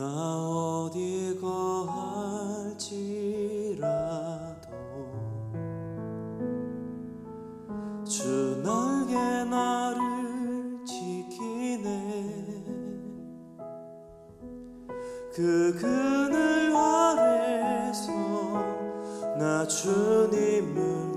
나 어디 거할지라도 주 날개 나를 지키네. 그 그늘 아래서 나 주님을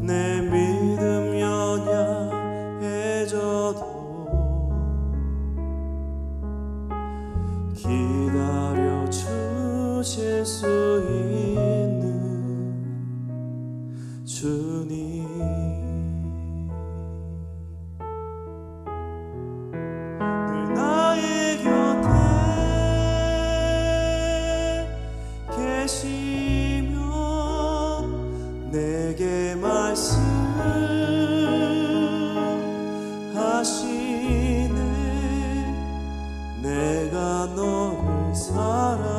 내 믿음 연약해져도 기다려 주실 수 있는 내가 너를 사랑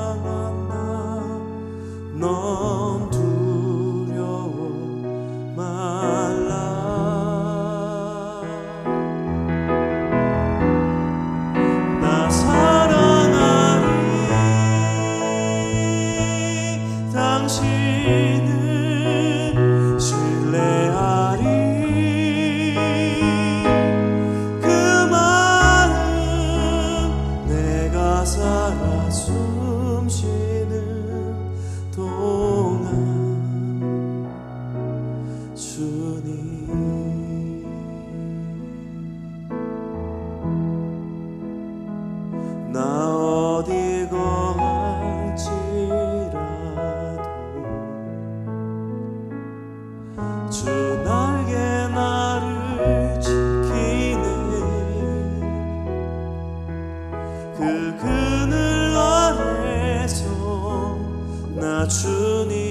그 그늘 아래서 나 주님